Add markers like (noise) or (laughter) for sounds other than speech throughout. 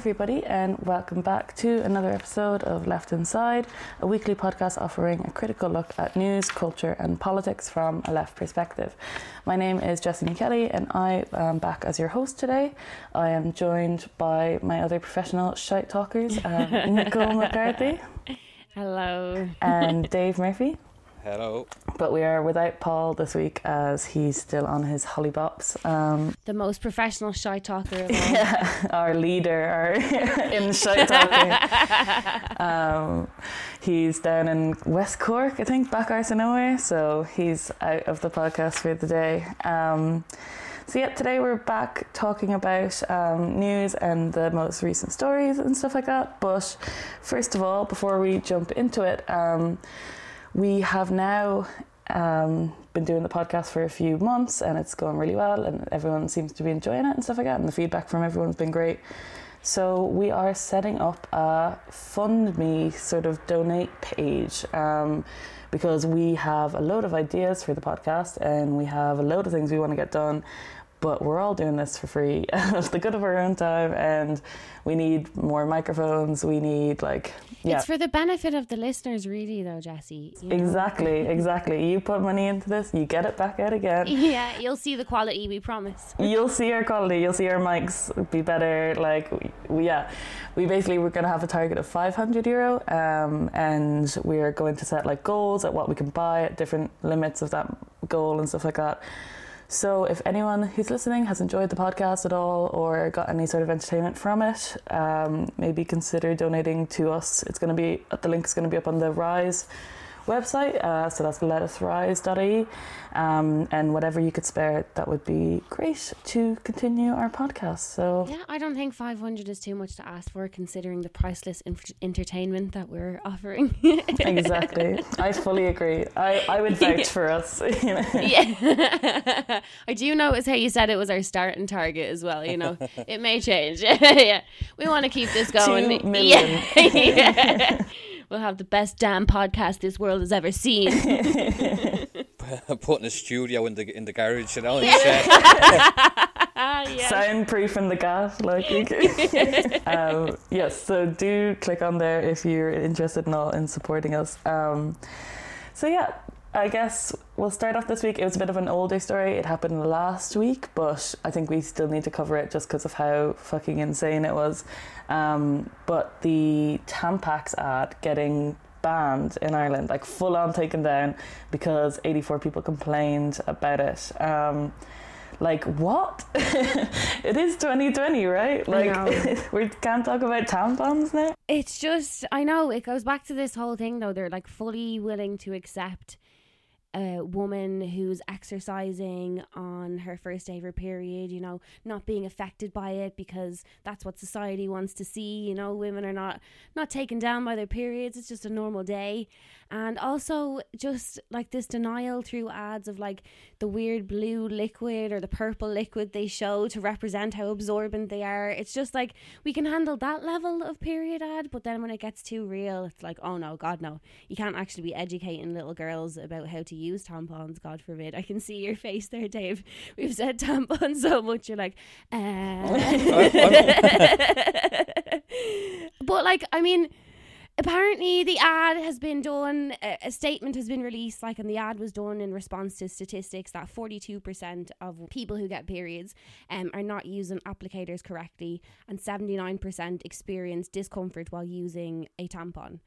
Everybody, and welcome back to another episode of Left Inside, a weekly podcast offering a critical look at news, culture, and politics from a left perspective. My name is Jessie Kelly, and I am back as your host today. I am joined by my other professional shite talkers, uh, (laughs) Nicole McCarthy. Hello. And Dave Murphy. Hello. But we are without Paul this week as he's still on his hollybops. Um, the most professional shy talker of (laughs) all. Yeah, (laughs) our leader our (laughs) in shy talking. um, he's down in West Cork, I think, back arse nowhere. So he's out of the podcast for the day. Um, so yeah, today we're back talking about um, news and the most recent stories and stuff like that. But first of all, before we jump into it, um, we have now um, been doing the podcast for a few months and it's going really well and everyone seems to be enjoying it and stuff like that and the feedback from everyone's been great. So we are setting up a fund me sort of donate page um, because we have a load of ideas for the podcast and we have a load of things we want to get done but we're all doing this for free (laughs) at the good of our own time and we need more microphones we need like yeah. It's for the benefit of the listeners, really, though, jesse You know? Exactly, exactly. You put money into this, you get it back out again. (laughs) Yeah, you'll see the quality, we promise. (laughs) you'll see our quality, you'll see our mics be better. Like, we, yeah, we basically we're going to have a target of 500 euro, um, and we're going to set like goals at what we can buy at different limits of that goal and stuff like that. So, if anyone who's listening has enjoyed the podcast at all or got any sort of entertainment from it, um, maybe consider donating to us. It's going to be the link is going to be up on the Rise website. Uh, so that's letusrise.ie. Um, and whatever you could spare, that would be great to continue our podcast. So yeah, I don't think 500 is too much to ask for, considering the priceless inf- entertainment that we're (laughs) offering. exactly, I fully agree. I, I would (laughs) vouch for us. (laughs) You know? Yeah, I do notice how you said it was our starting target as well. You know, it may change. yeah, we want to keep this going. Two million. Yeah. yeah we'll have the best damn podcast this world has ever seen. (laughs) Putting a studio in the in the garage, you (laughs) know. yeah. Soundproof in the gaff, like. (laughs) um, yes, so do click on there if you're interested in all in supporting us. Um, so yeah, I guess we'll start off this week. It was a bit of an older story. It happened last week, but I think we still need to cover it just because of how fucking insane it was. Um, but the Tampax ad getting banned in Ireland, like full on taken down because 84 people complained about it. Um, like what? (laughs) it is 2020, right? Like (laughs) we can't talk about tampons now. It's just I know it goes back to this whole thing though. They're like fully willing to accept a woman who's exercising on her first day of her period, you know, not being affected by it because that's what society wants to see, you know, women are not not taken down by their periods, it's just a normal day. And also just like this denial through ads of like the weird blue liquid or the purple liquid they show to represent how absorbent they are. It's just like we can handle that level of period ad, but then when it gets too real, it's like, oh no, god no. You can't actually be educating little girls about how to use tampons, God forbid. I can see your face there, Dave. (laughs) We've said tampons so much, you're like, uh. (laughs) but like, I mean, apparently the ad has been done a statement has been released like and the ad was done in response to statistics that 42% of people who get periods um, are not using applicators correctly and 79% experience discomfort while using a tampon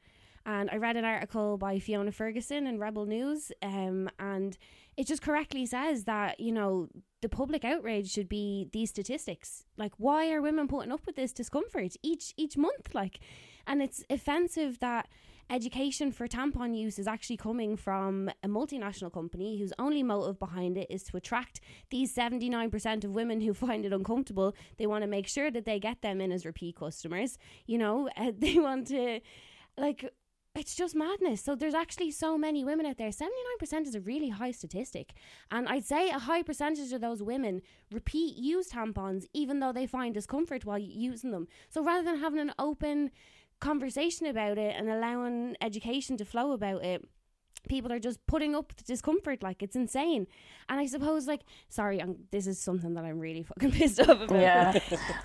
and I read an article by Fiona Ferguson in Rebel News, um, and it just correctly says that, you know, the public outrage should be these statistics. Like, why are women putting up with this discomfort each each month? Like, and it's offensive that education for tampon use is actually coming from a multinational company whose only motive behind it is to attract these 79% of women who (laughs) find it uncomfortable. They want to make sure that they get them in as repeat customers. You know, uh, (laughs) they want to like it's just madness. So there's actually so many women out there. 79% is a really high statistic. And I'd say a high percentage of those women repeat use tampons even though they find discomfort while using them. So rather than having an open conversation about it and allowing education to flow about it, people are just putting up the discomfort like it's insane and i suppose like sorry I'm, this is something that i'm really (laughs) fucking pissed off about Yeah.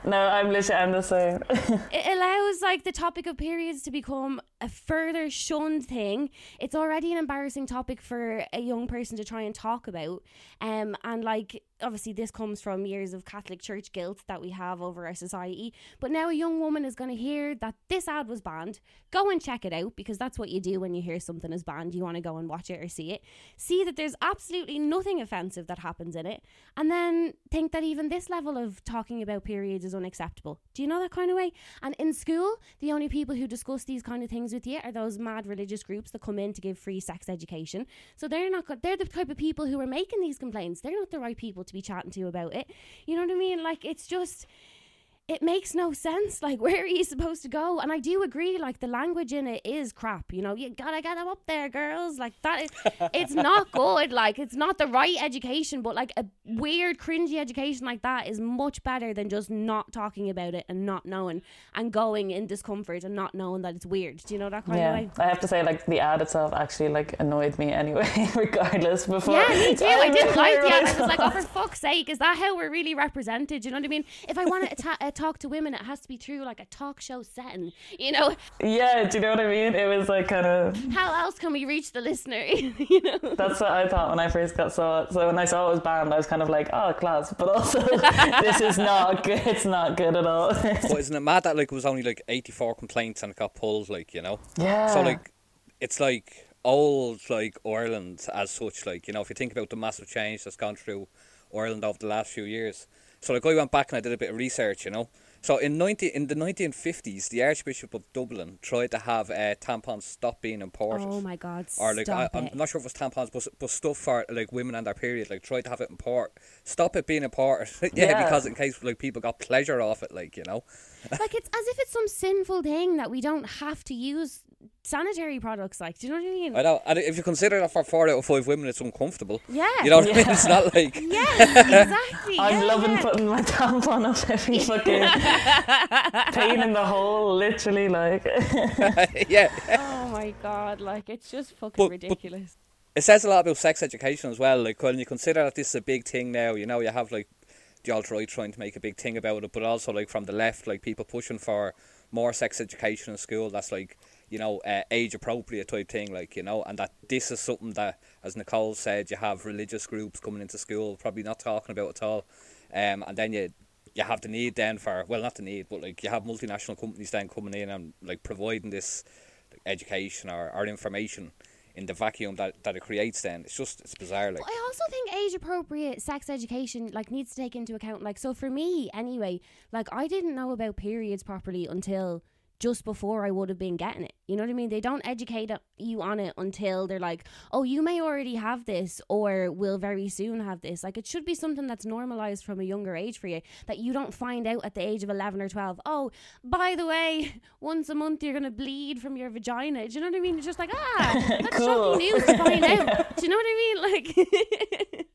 No, I'm literally I'm the same. (laughs) it allows like the topic of periods to become a further shunned thing it's already an embarrassing topic for a young person to try and talk about um and like obviously this comes from years of catholic church guilt that we have over our society but now a young woman is going to hear that this ad was banned. Go and check it out because that's what you do when you hear something is banned. You want to go and watch it or see it. See that there's absolutely nothing offensive that happens in it and then think that even this level of talking about periods is unacceptable. Do you know that kind of way? And in school the only people who discuss these kind of things with you are those mad religious groups that come in to give free sex education. So they're not they're the type of people who are making these complaints. They're not the right people to be chatting to about it. You know what i mean? Like it's just it makes no sense. Like, (laughs) where are you supposed to go? And I do agree, like, the language in it is crap. You know, you gotta get them up there, girls. Like, that is, it's not (laughs) good. Like, it's not the right education, but like a weird, cringy education like that is much better than just not talking about it and not knowing and going in discomfort and not knowing that it's weird. Do you know that kind yeah. of way? I have to say, like the ad itself actually like annoyed me anyway, (laughs) regardless. Before Yeah, me too. I didn't like the ad. I was like, oh, for fuck's sake, is that how we're really represented? Do you know what I mean? If I want to ta- uh, talk to women, it has to be through like a talk show setting. You know, Yeah, do you know what I mean? It was like kind of how else can we reach the listener? (laughs) you know, that's what I thought when I first got saw it. So when I saw it was banned, I was kind of like, oh, class. But also, (laughs) this is not good. It's not good at all. (laughs) But isn't it mad that like it was only like 84 complaints and it got pulled, like, you know? yeah. So like, it's like old like Ireland as such. Like you know, if you think about the massive change that's gone through Ireland over the last few years. So like I went back and I did a bit of research. You know, so in ninety in the nineteen fifties, the Archbishop of Dublin tried to have uh, tampons stop being imported. oh my god, Or like I, I'm it. not sure if it was tampons, but but stuff for like women and their period, like tried to have it import, stop it being imported. (laughs) yeah, Yeah. because in case like people got pleasure off it, like you know. like it's as if it's some sinful thing that we don't have to use sanitary products. Like, do you know what I mean? I know, and if you consider that for four out of five women, it's uncomfortable. yeah, You know what I mean? It's not like (laughs) Yes, exactly. I'm yeah, loving yeah. putting my tampon up every (laughs) fucking pain in the hole, literally. Like, (laughs) yeah. Oh my god, like it's just fucking But- but- ridiculous. It says a lot about sex education as well. Like when you consider that this is a big thing now, you know, you have like the alt right trying to make a big thing about it, but also like from the left, like people pushing for more sex education in school. That's like you know uh, age appropriate type thing, like you know, and that this is something that, as Nicole said, you have religious groups coming into school, probably not talking about at all, um, and then you. You have the need then for well, not the need, but like you have multinational companies then coming in and like providing this education or, or information in the vacuum that, that it creates then it's just it's bizarre like But I also think age appropriate sex education like needs to take into account like so for me anyway, like I didn't know about periods properly until just before I would have been getting it. You know what I mean? They don't educate you on it until they're like, "Oh, you may already have this or will very soon have this." Like it should be something that's normalized from a younger age for you that you don't find out at the age of 11 or 12. "Oh, by the way, (laughs) once a month you're going to bleed from your vagina." Do you know what I mean? It's just like, "Ah, (laughs) that's Cool. shocking news to find out." (laughs) Do you know what I mean? Like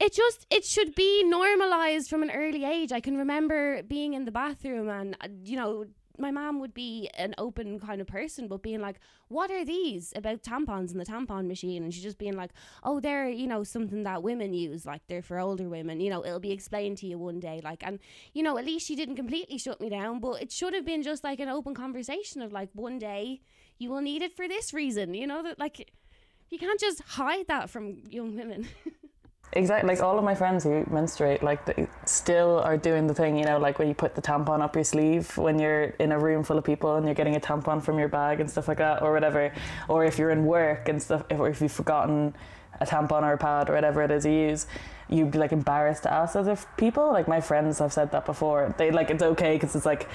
it just it should be normalized from an early age i can remember being in the bathroom and uh, you know my mom would be an open kind of person but being like what are these about tampons and the tampon machine? And she's just being like oh they're you know something that women use like they're for older women. You know it'll be explained to you one day. Like and you know at least she didn't completely shut me down but it should have been just like an open conversation of like one day you will need it for this reason. You know that like you can't just hide that from young women (laughs) exactly. Like all of my friends who menstruate, like they still are doing the thing. You know, like when you put the tampon up your sleeve when you're in a room full of people and you're getting a tampon from your bag and stuff like that, or whatever. Or if you're in work and stuff, or if you've forgotten a tampon or a pad or whatever it is you use, you'd be like embarrassed to ask other people. Like my friends have said that before. They like it's okay because it's like.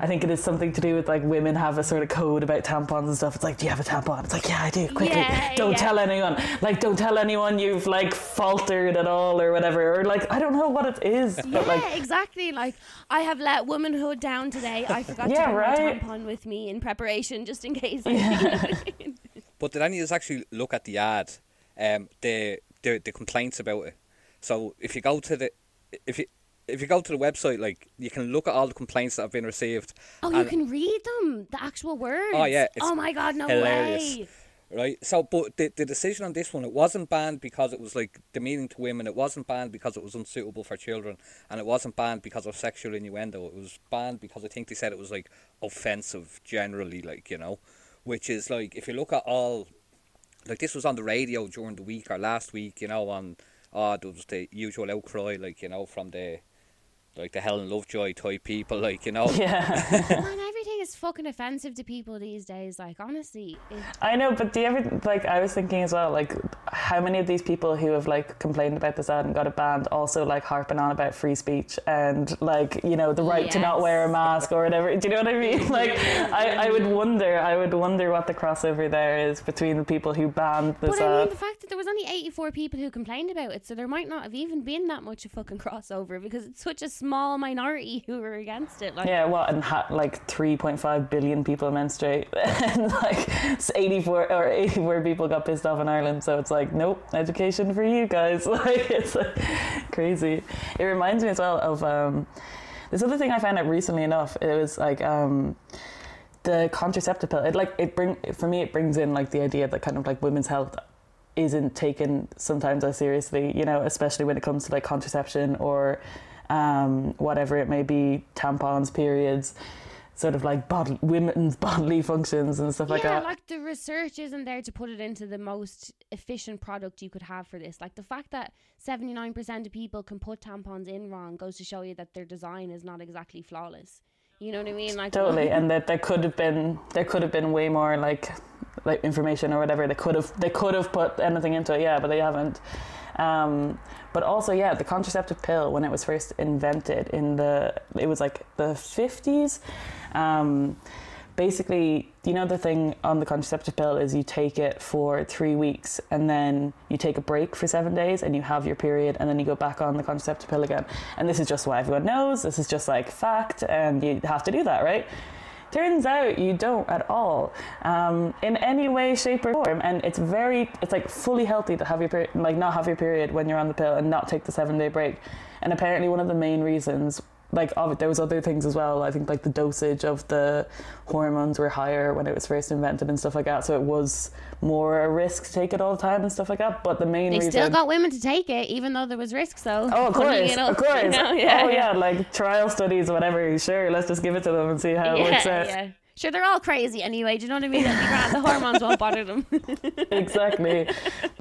I think it is something to do with like women have a sort of code about tampons and stuff. It's like, do you have a tampon? It's like, yeah, I do. Quickly, Yeah, don't yeah. tell anyone. Like, don't tell anyone you've like faltered at all or whatever. Or like, I don't know what it is, but yeah, like, exactly. Like I have let womanhood down today. I forgot Yeah, to bring right. my tampon with me in preparation, just in case. You know what But did any of us actually look at the ad, um, the, the the complaints about it? So if you go to the if you if you go to the website, like you can look at all the complaints that have been received. oh, you can read them, the actual words. Oh, yeah, Oh my god, no hilarious. way. right? So, but the, the decision on this one, it wasn't banned because it was like demeaning to women. It wasn't banned because it was unsuitable for children, and it wasn't banned because of sexual innuendo. It was banned because I think they said it was like offensive generally, like you know, which is like if you look at all, like this was on the radio during the week or last week, you know, on oh there was the usual outcry, like you know, from the like the Helen Lovejoy type people, like you know. Yeah. (laughs) (laughs) Man, everything is fucking offensive to people these days. Like, honestly, I know, but do you ever like? I was thinking as well, like how many of these people who have like complained about this ad and got it banned also like harping on about free speech and like you know the right to not wear a mask or whatever. Do you know what I mean? (laughs) Like, I, I would wonder, I would wonder what the crossover there is between the people who banned this but I mean, the fact that there was only 84 people who complained about it, so there might not have even been that much of fucking (laughs) crossover because it's such a small minority who were against it. Like, Yeah, well, and ha- like 3.5 billion people menstruate, (laughs) and like it's 84 or 84 people got pissed off in Ireland. So it's like, nope, education for you guys. (laughs) Like it's like, crazy. It reminds me as well of um, this other thing I found out recently enough. It was like um, the contraceptive pill. It like it bring for me. It brings in like the idea that kind of like women's health isn't taken sometimes as seriously, you know, especially when it comes to like contraception or um, whatever it may be, tampons, periods, sort of like bod- women's (laughs) bodily functions and stuff like yeah, that. like the research isn't there to put it into the most efficient product you could have for this. Like the fact that 79% of people can put tampons in wrong goes to show you that their design is not exactly flawless. You know what I mean? Like totally, and that there could have been there could have been way more like like information or whatever. They could have they could have put anything into it, yeah, but they haven't. Um, but also, yeah, the contraceptive pill when it was first invented in the it was like the fifties. Um, basically, you know the thing on the contraceptive pill is you take it for three weeks and then you take a break for seven days and you have your period and then you go back on the contraceptive pill again. And this is just what everyone knows. This is just like fact, and you have to do that, right? Turns out you don't at all, um, in any way, shape, or form. And it's very, it's like fully healthy to have your period, like not have your period when you're on the pill and not take the seven day break. And apparently, one of the main reasons, like of, there was other things as well. I think like the dosage of the hormones were higher when it was first invented and stuff like that. So it was more a risk to take it all the time and stuff like that. But the main they reason, still got women to take it, even though there was risk. So Oh, of (laughs) course, up, of course. (laughs) you know? yeah, oh, yeah, like trial studies, whatever. Sure, let's just give it to them and see how it works out. yeah. Sure, they're all crazy anyway. Do you know what I mean? That'd be grand. The hormones won't bother them. (laughs) exactly.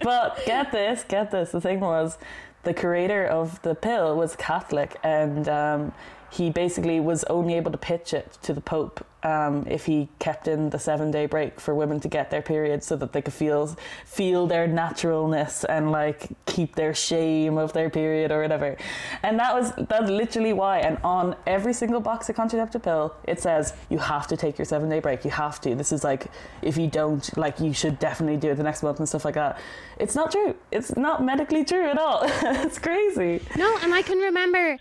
But get this, get this. The thing was, the creator of the pill was Catholic, and um, he basically was only able to pitch it to the Pope um, if he kept in the seven day break for women to get their periods, so that they could feel feel their naturalness and like keep their shame of their period or whatever. And that was that's literally why. And on every single box of contraceptive pill, it says you have to take your seven day break. You have to. This is like if you don't, like you should definitely do it the next month and stuff like that. It's not true. It's not medically true at all. (laughs) it's crazy. No, and I can remember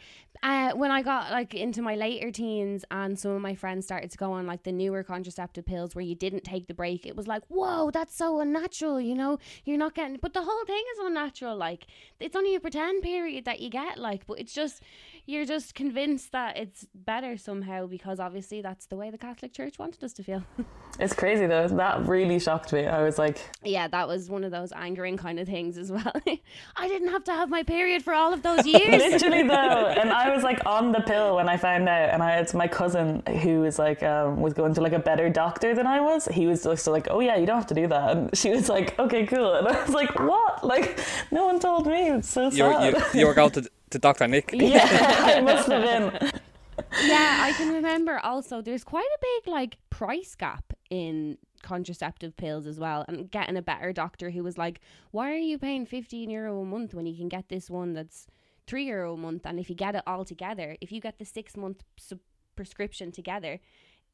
uh, when I got like into my later teens and some of my friends started to go on like the newer contraceptive pills where you didn't take the break. It was like, whoa, that's so unnatural, you know? You're not getting, but the whole thing is unnatural. Like, it's only a pretend period that you get, like, but it's just, you're just convinced that it's better somehow because obviously that's the way the Catholic Church wanted us to feel. (laughs) It's crazy though. That really shocked me. I was like, yeah, that was one of those angering kind of things as well. (laughs) I didn't have to have my period for all of those years. (laughs) literally though and i was like on the pill when i found out and I, it's my cousin who was like um, was going to like a better doctor than i was. He was just like oh yeah you don't have to do that. And she was like okay cool. And i was like what? Like no one told me. It's so You, were- sad. you, you were going to, to Dr. Nick. (laughs) yeah it must have been. Yeah, I can remember also there's quite a big like price gap in contraceptive pills as well and getting a better doctor who was like why are you paying 15 euro a month when you can get this one that's 3 euro a month and if you get it all together if you get the 6 month sub- prescription together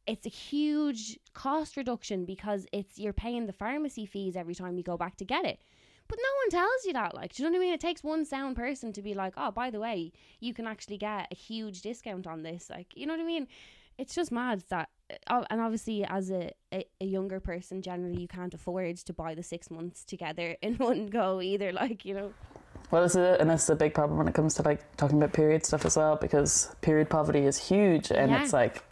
it's a huge cost reduction because it's you're paying the pharmacy fees every time you go back to get it. But no one tells you that like do you know what i mean? It takes one sound person to be like oh by the way you can actually get a huge discount on this like you know what i mean? It's just mad that oh, and obviously as a, a, a younger person generally you can't afford to buy the six months together in (laughs) one go either like you know well this is and this is a big problem when it comes to like talking about period stuff as well because period poverty is huge and Yeah. it's like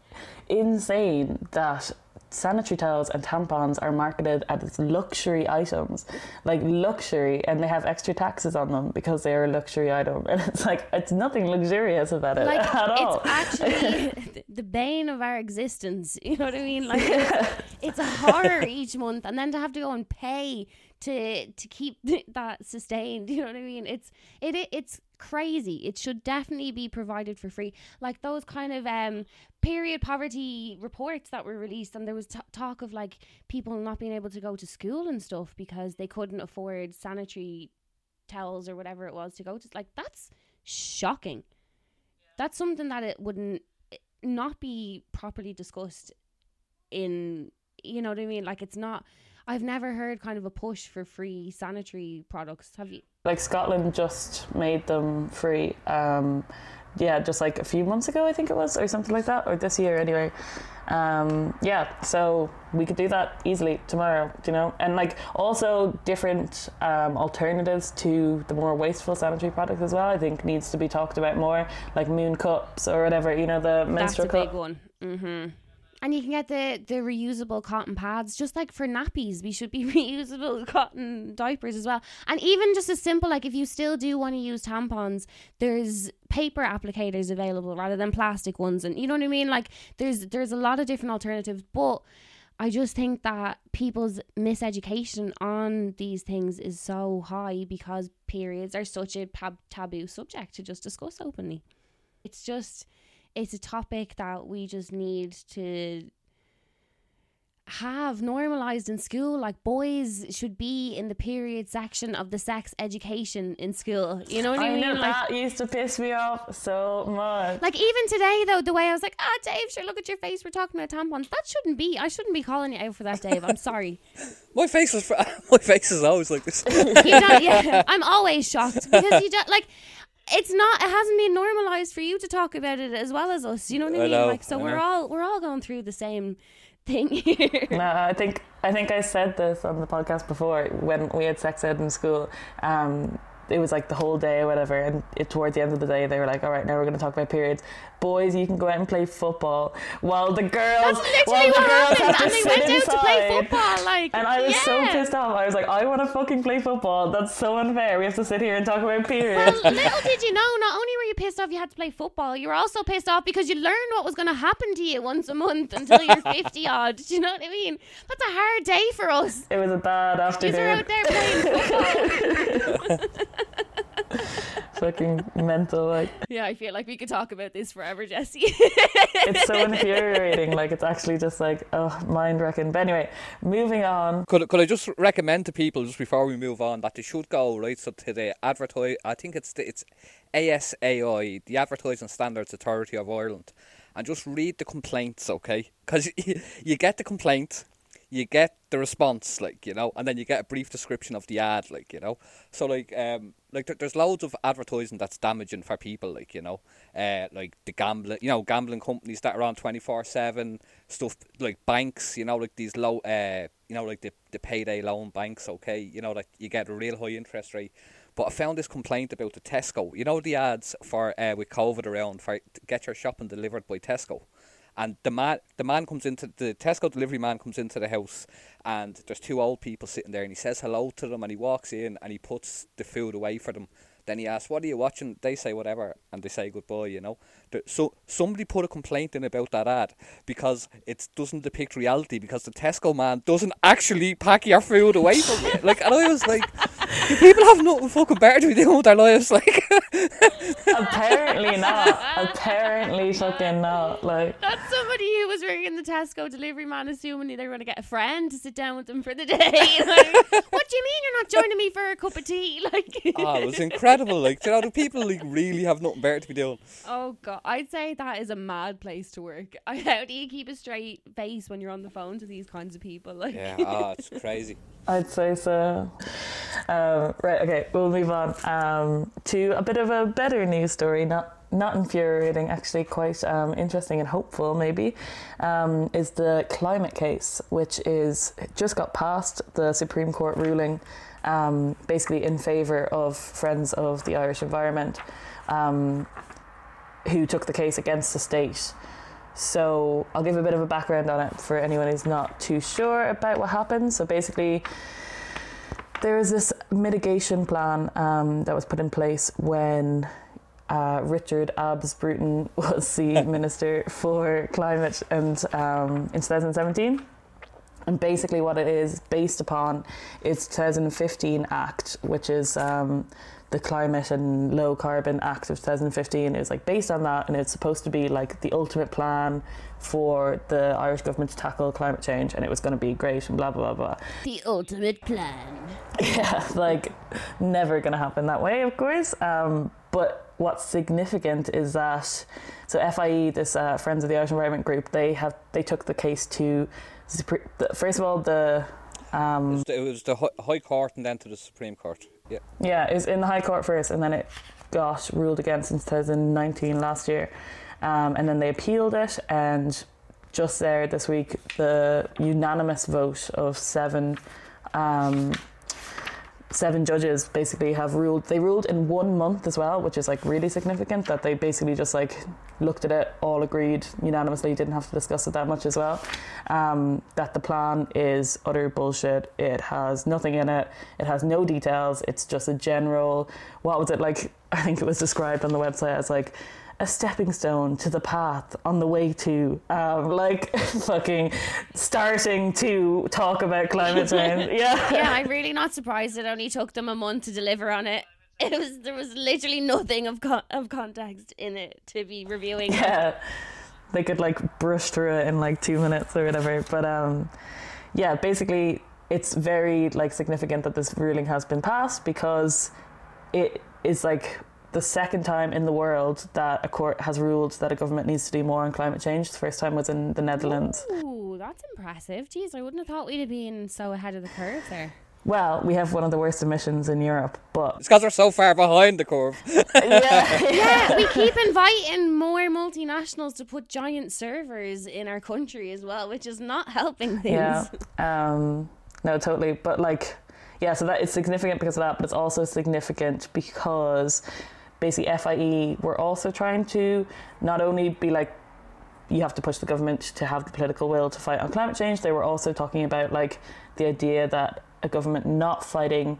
insane that sanitary towels and tampons are marketed as luxury items, like luxury, and they have extra taxes on them because they are a luxury item. (laughs) And it's like it's nothing luxurious about it like (laughs) at all. it's actually (laughs) the bane of our existence. You know what I mean? Like it's, it's a horror each month, and then to have to go and pay to to keep (laughs) that sustained. You know what I mean? It's it, it it's crazy. It should definitely be provided for free. Like those kind of um period poverty reports that were released, and there was t- talk of like people not being able to go to school and stuff because they couldn't afford sanitary towels or whatever it was to go to. Like that's shocking. That's something that it wouldn't eh, not be properly discussed in you know what I mean? Like it's not I've never heard kind of a push for free sanitary products. Have you? like Scotland just made them free. Um, yeah, just like a few months ago, I think it was, or something like that, or this year anyway. Um, yeah, so we could do that easily tomorrow, you know? And like also different um, alternatives to the more wasteful sanitary products as well. I think needs to be talked about more, like moon cups or whatever. You know, the That's menstrual a big cup. one. Mm-hmm. And you can get the the reusable cotton pads, just like for nappies. We should be (laughs) reusable cotton diapers as well. And even just as simple, like if you still do want to use tampons, there's paper applicators available rather than plastic ones. And you know what I mean? Like there's there's a lot of different alternatives, but I just think that people's miseducation on these things is so high because periods are such a tab- taboo subject to just discuss openly. It's just it's a topic that we just need to have normalized in school like boys should be in the period section of the sex education in school you know what i, I mean know like that used to piss me off so much. like even today though the way i was like ah dave sure look at your face we're talking about tampons that shouldn't be i shouldn't be calling you out for that (laughs) dave i'm sorry My face was (laughs) my face is always like this. you don't, yeah, I'm always shocked because you don't like. It's not. It hasn't been normalized for you to talk about it as well as us. You know what I I mean? know, like, so I we're know. all we're all going through the same thing here. No, I think (laughs) I think I said this on the podcast before when we had sex ed in school. Um, it was like the whole day or whatever, and it, towards the end of the day, they were like, "All right, now we're going to talk about periods. Boys, you can go out and play football, while the girls, while the girls happened, have to and they sit went out to play inside." football. Like, And I was so pissed off. I was like, I want to fucking play football. That's so unfair. We have to sit here and talk about periods. Well, (laughs) little did you know, not only were you pissed off you had to play football, you were also pissed off because you learned what was going to happen to you once a month until you're (laughs) 50 odd. Do you know what I mean? That's a hard day for us. it was a bad You're afternoon. out there playing football. (laughs) fucking mental. Like yeah, I feel like we could talk about this forever, Jesse. it's so infuriating. Like it's actually just like oh, mind wrecking. But anyway, moving on. Could, could I just recommend to people just before we move on that they should go right so to the advertise I think it's the, it's ASAI the Advertising Standards Authority of Ireland and just read the complaints okay because you, (laughs) you get the complaint you get the response like you know and then you get a brief description of the ad like you know. So like um like there, there's loads of advertising that's damaging for people like you know. Uh like the gambling you know gambling companies that are on 24/7 stuff like banks you know like these low uh you know like the the payday loan banks okay you know like you get a real high interest rate. But I found this complaint about the Tesco. You know the ads for uh with covid around for get your shopping delivered by Tesco and the man the man comes into the Tesco delivery man comes into the house and there's two old people sitting there and he says hello to them and he walks in and he puts the food away for them. Then he asks what are you watching? They say whatever and they say goodbye you know so somebody put a complaint in about that ad because it doesn't depict reality because the Tesco man doesn't actually pack your food away from you (laughs) like and I was like do people have nothing fucking better to be doing with their lives (laughs) like Apparently not. (laughs) Apparently fucking not. Like That's somebody who was ringing the Tesco delivery man, assuming they were going to get a friend to sit down with them for the day. Like, what do you mean you're not joining me for a cup of tea? Like, oh it was incredible like you know do people like really have nothing better to be doing oh god, I'd say that is a mad place to work. (laughs) How do you keep a straight face when you're on the phone to these kinds of people? Like, yeah ah it's (laughs) crazy I'd say so. Um, right, okay, we'll move on um, to a bit of a better news story, not not infuriating, actually quite um, interesting and hopeful, maybe, um, is the climate case, which is just got passed the Supreme Court ruling, um, basically in favour of Friends of the Irish Environment, um, who took the case against the state. so I'll give a bit of a background on it for anyone who's not too sure about what happened. So basically, there is this mitigation plan um, that was put in place when uh, Richard Abs Bruton (laughs) was the (laughs) Minister for Climate and um, in 2017. And basically, what it is based upon is 2015 Act, which is um, the Climate and Low Carbon Act of 2015. It was like based on that, and it's supposed to be like the ultimate plan for the Irish government to tackle climate change, and it was going to be great and blah blah blah blah. The ultimate plan. (laughs) Yeah, like never going to happen that way, of course. Um, but what's significant is that so FIE, this uh, Friends of the Irish Environment Group, they have they took the case to first of all the. Um, the, it was the High Court and then to the Supreme Court. Yeah. Yeah, it was in the High Court first, and then it got ruled against in 2019 last year, um, and then they appealed it, and just there this week, the unanimous vote of seven um, seven judges basically have ruled they ruled in one month as well which is like really significant that they basically just like looked at it all agreed unanimously didn't have to discuss it that much as well um, that the plan is utter bullshit. It has nothing in it. It has no details. It's just a general what was it like (laughs) i think it was described on the website as like a stepping stone to the path on the way to um, like (laughs) fucking starting to talk about climate (laughs) change. Yeah. Yeah, I'm really not surprised it only took them a month to deliver on it. It was there was literally nothing of con- of context in it to be reviewing. Yeah. They could like brush through it in like 2 minutes or whatever, but um yeah, basically it's very like significant that this ruling has been passed because it is like the second time in the world that a court has ruled that a government needs to do more on climate change. The first time was in the Netherlands. Ooh, that's impressive. Jeez, I wouldn't have thought we'd have been so ahead of the curve there. Well, we have one of the worst emissions in Europe, but it's because we're so far behind the curve. (laughs) yeah, (laughs) yeah, we keep inviting more multinationals to put giant servers in our country as well, which is not helping things. Yeah, um, no, totally. But like, yeah, so that is significant because of that, but it's also significant because basically FIE were also trying to not only be like you have to push the government to have the political will to fight on climate change. They were also talking about like the idea that a government not fighting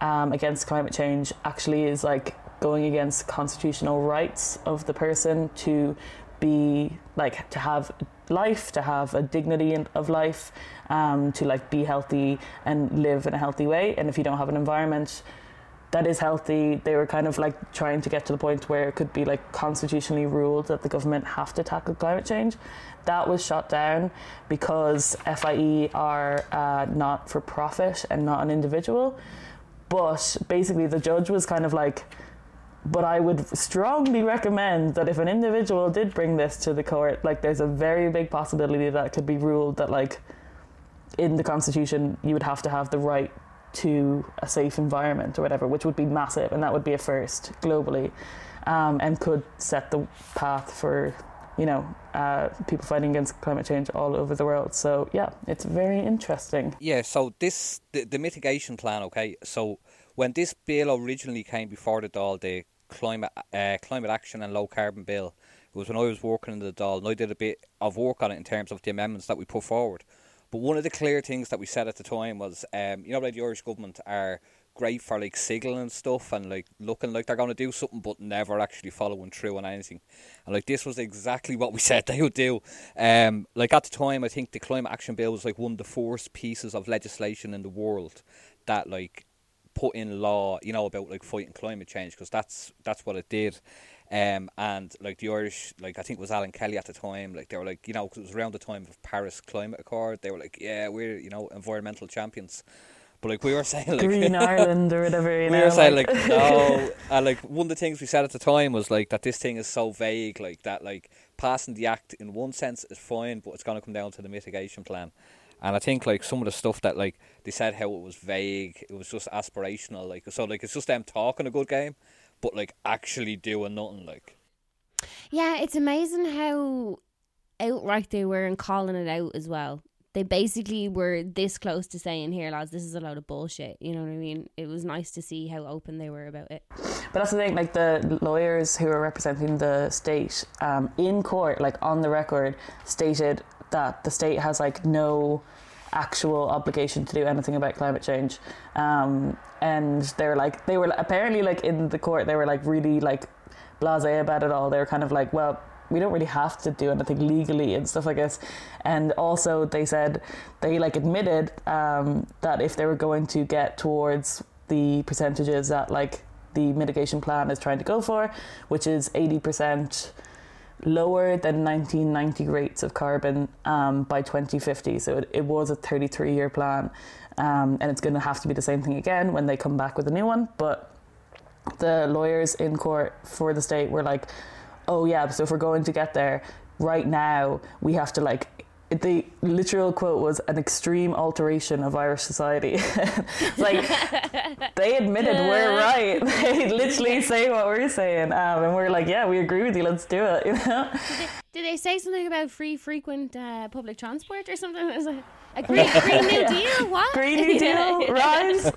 um, against climate change actually is like going against constitutional rights of the person to be like to have life, to have a dignity of life, um, to like be healthy and live in a healthy way. And if you don't have an environment that is healthy. They were kind of like trying to get to the point where it could be like constitutionally ruled that the government have to tackle climate change. That was shot down because FIE are uh, not for profit and not an individual. But basically, the judge was kind of like, but I would strongly recommend that if an individual did bring this to the court, like there's a very big possibility that could be ruled that like in the constitution you would have to have the right to a safe environment or whatever, which would be massive, and that would be a first globally, um, and could set the path for you know uh, people fighting against climate change all over the world. So yeah, it's very interesting. Yeah. So this the, the mitigation plan. Okay. So when this bill originally came before the Dáil, the climate uh, climate action and low carbon bill, it was when I was working in the Dáil, and I did a bit of work on it in terms of the amendments that we put forward. But one of the clear things that we said at the time was, um, you know, like the Irish government are great for like signaling stuff and like looking like they're going to do something but never actually following through on anything. And like this was exactly what we (laughs) said they would do. Um, like at the time, I think the climate action bill was like one of the first pieces of legislation in the world that like put in law, you know, about like fighting climate change because that's that's what it did. Um, and like the Irish, like I think it was Alan Kelly at the time, like they were like, you know, cause it was around the time of Paris Climate Accord. They were like, yeah, we're you know environmental champions. But like we were (laughs) saying, like Green (laughs) Ireland or whatever. You we know, were saying like, like (laughs) no, and like one of the things we said at the time was like that this thing is so vague, like that like passing the act in one sense is fine, but it's gonna come down to the mitigation plan. And I think like some of the stuff that like they said how it was vague, it was just aspirational, like so like it's just them talking a good game, but like actually doing nothing like yeah it's amazing how outright they were in calling it out as well they basically were this close to saying, "Here, lads, this is a load of bullshit." You know what I mean? It was nice to see how open they were about it. But that's the thing, like the lawyers who are representing the state um, in court, like on the record, stated that the state has like no actual obligation to do anything about climate change. Um, and they were like, they were apparently like in the court, they were like really like blasé about it all. They were kind of like, well, we don't really have to do anything legally and stuff like this. And also, they said they like admitted um, that if they were going to get towards the percentages that like the mitigation plan is trying to go for, which is eighty percent lower than 1990 rates of carbon um, by 2050. So it, it was a 33 year plan, um, and it's going to have to be the same thing again when they come back with a new one. But the lawyers in court for the state were like, oh, yeah, so if we're going to get there right now, we have to like the literal quote was an extreme alteration of Irish society. (laughs) like (laughs) they admitted we're right. (laughs) They literally say what we're saying, um, and we're like, yeah, we agree with you. Let's do it. You know. Did they, did they say something about free frequent uh, public transport or something? It was like a green, green (laughs) new deal. What? Green New Deal, rise.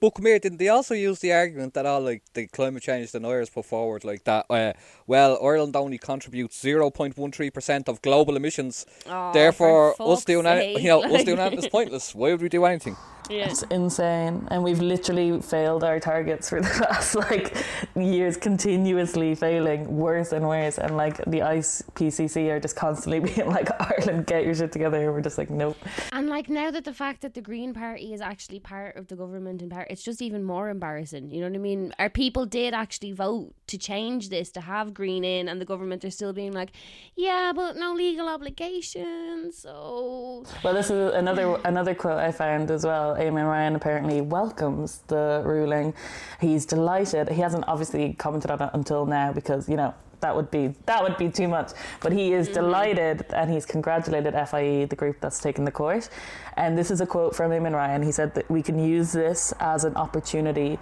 But come here, didn't they also use the argument that all like the climate change deniers put forward, like that? Uh, well, Ireland only contributes zero point one three percent of global emissions. Oh, Therefore, for us doing fuck's any, you know, sake, us doing like- anything is pointless. Why would we do anything? (laughs) Yeah. It's insane, and we've literally failed our targets for the (laughs) past like years, continuously failing worse and worse. And like the IPCC are just constantly (laughs) being like, Ireland, get your shit together. And we're just like, nope. And like now that the fact that the Green Party is actually part of the government in part, it's just even more embarrassing. You know what I mean? Our people did actually vote to change this to have Green in, and the government are still being like, yeah, but no legal obligation. So Well, this is another another quote I found as well. Eamon Ryan apparently welcomes the ruling. He's delighted. He hasn't obviously commented on it until now because you know that would be that would be too much. But he is mm-hmm. delighted and he's congratulated FIE, the group that's taken the court. And this is a quote from Eamon Ryan. He said that we can use this as an opportunity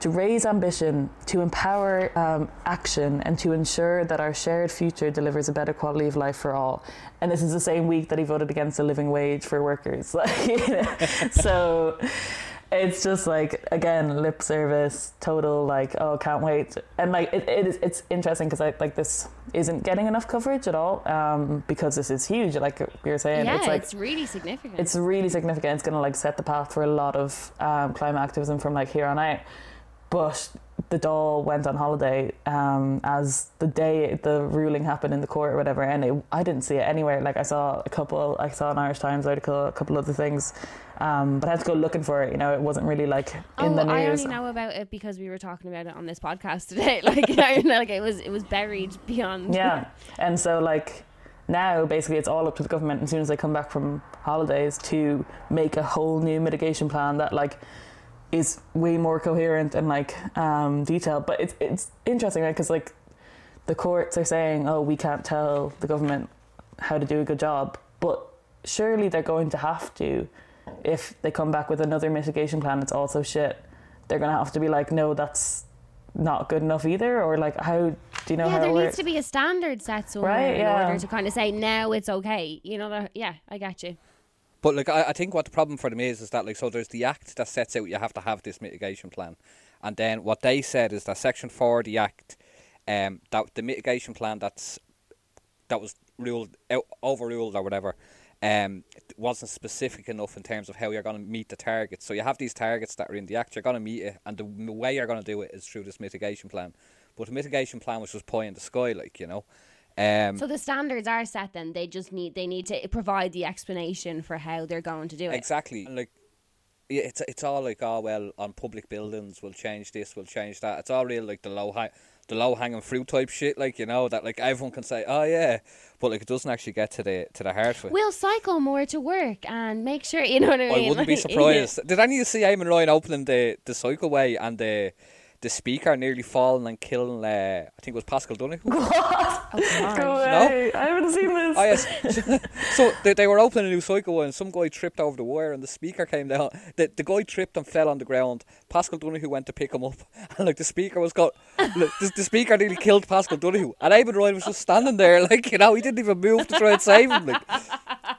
to raise ambition, to empower um, action, and to ensure that our shared future delivers a better quality of life for all. And this is the same week that he voted against a living wage for workers. (laughs) Like, you know, so it's just like again lip service, total like oh can't wait, and like it, it is it's interesting because I like this isn't getting enough coverage at all um, because this is huge. Like you're saying, yeah, it's it's, like really significant. it's really significant. It's going to like set the path for a lot of um, climate activism from like here on out. But the Dáil went on holiday um, as the day the ruling happened in the court or whatever, and it, I didn't see it anywhere. Like I saw a couple, I saw an Irish Times article, a couple other things, um, but I had to go looking for it. You know, it wasn't really like in oh, the news. I only know about it because we were talking about it on this podcast today. (laughs) Like, you know, (laughs) like it was it was buried beyond. yeah, and so like now basically it's all up to the government as soon as they come back from holidays to make a whole new mitigation plan that like is way more coherent and like um, detailed. But it's it's interesting, right? Because like the courts are saying, oh, we can't tell the government how to do a good job, but surely they're going to have to if they come back with another mitigation plan. It's also shit. They're gonna have to be like, no, that's not good enough either, or like, how do you know yeah, how there needs to be a standard set somewhere Right, in order to kind of say now it's okay. You know, yeah, I get you. But like I, I think what the problem for them is is that like so there's the act that sets out you have to have this mitigation plan, and then what they said is that section four of the act, um, that the mitigation plan that's that was ruled overruled or whatever, um, wasn't specific enough in terms of how you're going to meet the targets. So you have these targets that are in the act, you're going to meet it, and the way you're going to do it is through this mitigation plan. But the mitigation plan was just pie in the sky, like you know. Um, So the standards are set. Then they just need they need to provide the explanation for how they're going to do it. Exactly. And like, yeah, it's it's all like, oh well, on public buildings, we'll change this, we'll change that. It's all real like the low high, the low hanging fruit type shit, like you know that like everyone can say, oh yeah, but like it doesn't actually get to the to the heart of it. We'll cycle more to work and make sure you know what I mean. I wouldn't be (laughs) like, surprised. Did any of you see Eamon Ryan opening the the cycleway and the the speaker nearly falling and killing? Uh, I think it was Paschal Donohoe. (laughs) Oh, God. Go away! I haven't seen this. Oh yes. (laughs) so they, they were opening a new cycle and some guy tripped over the wire and the speaker came down. The the guy tripped and fell on the ground. Paschal Donohoe went to pick him up (laughs) and like the speaker was got look, the, the speaker nearly killed Paschal Donohoe and Eamon Ryan was just standing there like you know he didn't even move to try and save him. Like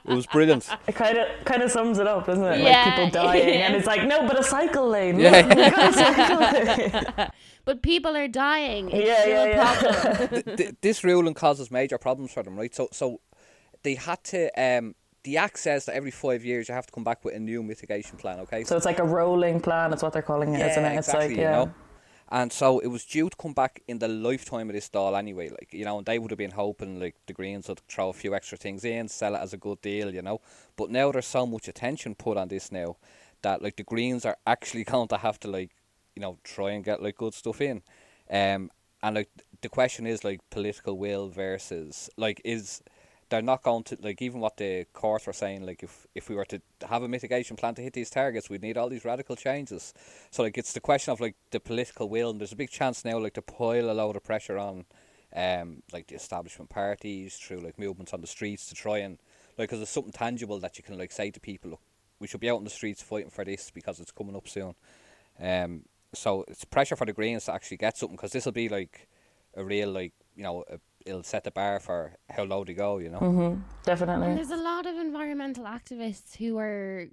it it was brilliant. (laughs) It kind of kind of sums it up, doesn't it? Yeah. Like people dying, and (laughs) it's like no, but a cycle lane. Yeah. (laughs) Look, we cycle lane. But people are dying. It's Yeah, still yeah, a problem. Th- th- this ruling causes major problems for them, right? So, so they had to. Um, the Act says that every five years you have to come back with a new mitigation plan. Okay, So it's like a rolling plan. Is what they're calling it, yeah, not it? It's exactly. like you yeah. know. And so it was due to come back in the lifetime of this Dáil anyway. Like you know, and they would have been hoping like the Greens would throw a few extra things in, sell it as a good deal, you know. But now there's so much attention put on this now that like the Greens are actually (laughs) going to have to like you know try and get like good stuff in. Um, and like the question is like political will versus like is they're not going to like even what the courts were saying like if if we were to have a mitigation plan to hit these targets we'd need all these radical changes. So like it's the question of like the political will and there's a big chance now like to pile a load of pressure on um like the establishment parties through like movements on the streets to try and like because there's something tangible that you can like say to people look we should be out in the streets fighting for this because it's coming up soon. Um so it's pressure for the Greens to actually get something because this will be like a real like you know a, it'll set the bar for how low to go you know Mm-hmm. Definitely. And there's a lot of environmental activists who are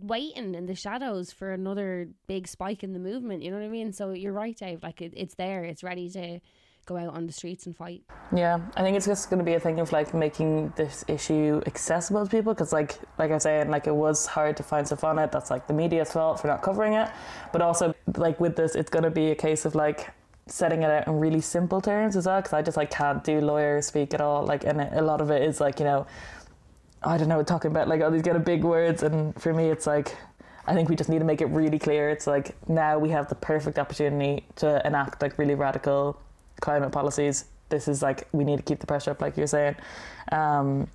waiting in the shadows for another big spike in the movement. You know what I mean? So you're right, Dave. Like it, it's there. It's ready to go out on the streets and fight. Yeah, I think it's just going to be a thing of like making this issue accessible to people because, like, like I was saying, like it was hard to find stuff on it. That's like the media's fault for not covering it, but also like with this, it's going to be a case of like setting it out in really simple terms as well because I just like can't do lawyer speak at all. Like, and a lot of it is like you know, I don't know, talking about like all these kind of big words, and for me, it's like. I think we just need to make it really clear. It's like now we have the perfect opportunity to enact like really radical climate policies. This is like we need to keep the pressure up, like you're saying. Um,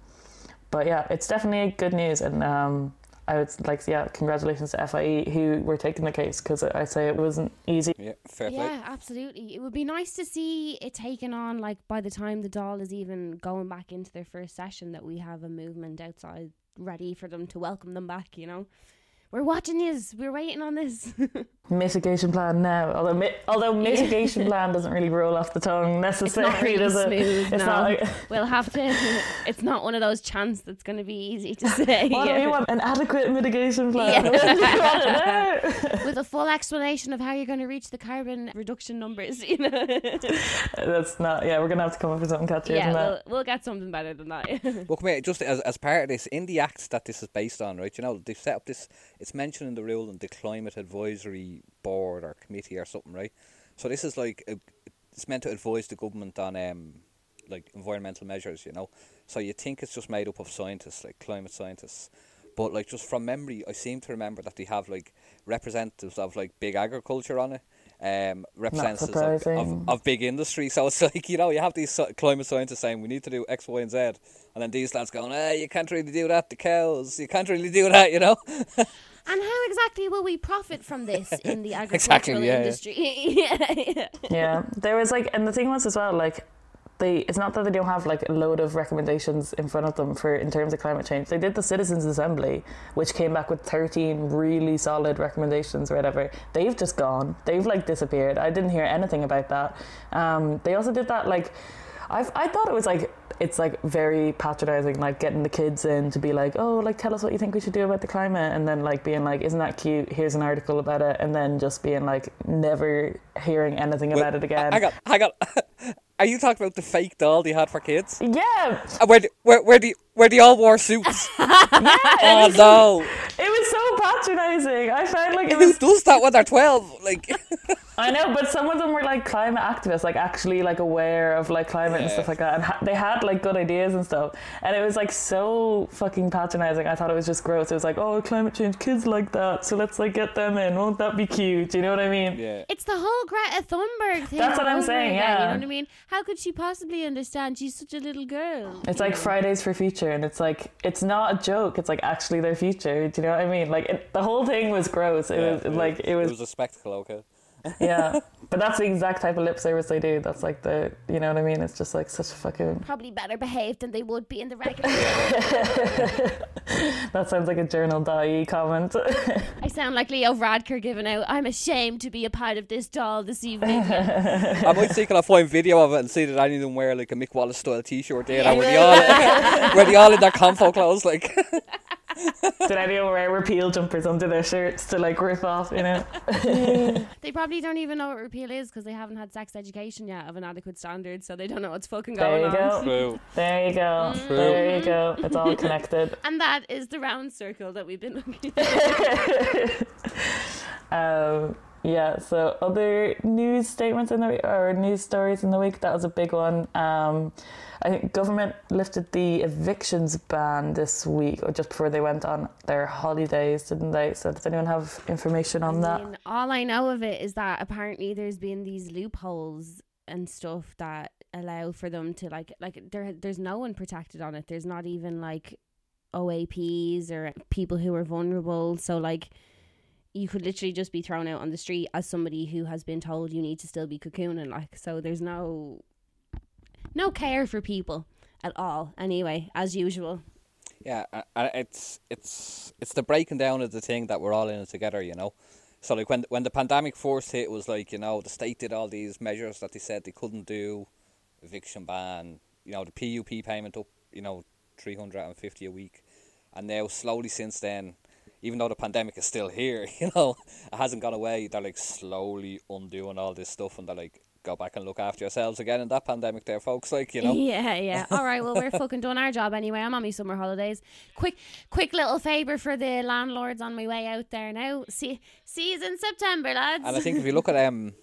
but yeah, it's definitely good news, and um, I would like yeah, congratulations to FIE who were taking the case because I say it wasn't easy. yeah fair play Yeah, absolutely. It would be nice to see it taken on. Like by the time the Dáil is even going back into their first session, that we have a movement outside ready for them to welcome them back. You know, we're watching this. We're waiting on this. (laughs) Mitigation plan now, although mi- although mitigation plan doesn't really roll off the tongue it's necessarily, not really does it? smooth. It's no. not like (laughs) we'll have to. (laughs) It's not one of those chants that's going to be easy to say. what do we want? An adequate mitigation plan. Yeah. What do we want now? With a full explanation of how you're going to reach the carbon reduction numbers, you know. That's not. Yeah, we're gonna have to come up with something catchier yeah, than that. we'll, we'll get something better than that. Well, come here, just as, as part of this, in the act that this is based on, right, you know, they've set up this, it's mentioned in the rule in the Climate Advisory Board or Committee or something, right? So this is like, a, it's meant to advise the government on, um, like, environmental measures, you know? So you think it's just made up of scientists, like climate scientists. But, like, just from memory, I seem to remember that they have, like, representatives of, like, big agriculture on it. Um, representatives of, of, of big industry, so it's (laughs) like you know you have these climate scientists saying we need to do X, Y, and Z, and then these lads going, "Ah, you can't really do that. The cows, you can't really do that," you know. (laughs) And how exactly will we profit from this in the (laughs) agricultural Exactly, yeah, yeah. industry? yeah, (laughs) yeah. yeah there was like and the thing was as well like they it's not that they don't have like a load of recommendations in front of them for in terms of climate change they did the citizens assembly which came back with 13 really solid recommendations or whatever they've just gone they've like disappeared i didn't hear anything about that um, they also did that like I've, I thought it was like it's like very patronizing, like getting the kids in to be like, oh, like tell us what you think we should do about the climate, and then like being like, isn't that cute? Here's an article about it, and then just being like, never hearing anything about it again. Hang on, hang on. Are you talking about the fake Dáil they had for kids? Yeah, Uh, where, where, where, the, where they all wore suits? yeah. (laughs) oh no! It was so patronizing. I found like it Who was. does that when they're twelve? Like, (laughs) I know, but some of them were like climate activists, like actually like aware of like climate and stuff like that, and ha- they had like good ideas and stuff. And it was like so fucking patronizing. I thought it was just gross. It was like, oh, climate change, kids like that, so let's like get them in. Won't that be cute? You know what I mean? yeah. It's the whole Greta Thunberg thing. That's what I'm saying, again, You know what I mean? How could she possibly understand? She's such a little girl. It's like know? Fridays for Future, and it's like it's not a joke. It's like actually their future. Do you know what I mean? Like it, the whole thing was gross. It yeah, was like it was It was a spectacle. Okay. yeah. (laughs) But that's the exact type of lip service they do. That's like the, you know what I mean? It's just like such a fucking. (laughs) Probably better behaved than they would be in the regular. (laughs) That sounds like a journal die comment. (laughs) I sound like Leo Varadkar giving out. I'm ashamed to be a part of this Dáil this evening. I might see can I find video of it and see that any of them wear like a Mick Wallace style T-shirt there, and were they all were they all in their comfort clothes like. Did anyone wear repeal jumpers under their shirts to like rip off, you know? (laughs) they probably don't even know what repeal is because they haven't had sex education yet of an adequate standard, so they don't know what's fucking There going you on. go. There you go. There you go. It's all connected. And that is the round circle that we've been looking (laughs) at. Um, yeah, so other news statements in the week, or news stories in the week, that was a big one. Um, I think government lifted the evictions ban this week, or just before they went on their holidays, didn't they? So does anyone have information on I that? mean, all I know of it is that apparently there's been these loopholes and stuff that allow for them to like like there there's no one protected on it. There's not even like OAPs or people who are vulnerable. So like you could literally just be thrown out on the street as somebody who has been told you need to still be cocooning like so there's no no care for people at all anyway as usual Yeah, it's it's it's the breaking down of the thing that we're all in it together, you know. So like when when the pandemic first hit, it was like you know the state did all these measures that they said they couldn't do, eviction ban, you know the PUP payment up, you know, three hundred and fifty a week, and now slowly since then, even though the pandemic is still here, (laughs) you know, it hasn't gone away. They're like slowly undoing all this stuff, and they're like go back and look after yourselves again in that pandemic, there, folks. Like you know. (laughs) Yeah, yeah. All right, well, we're fucking doing our job anyway. I'm on my summer holidays. Quick, quick little favour for the landlords on my way out there now. See, see you in September, lads. And I think if you look at um,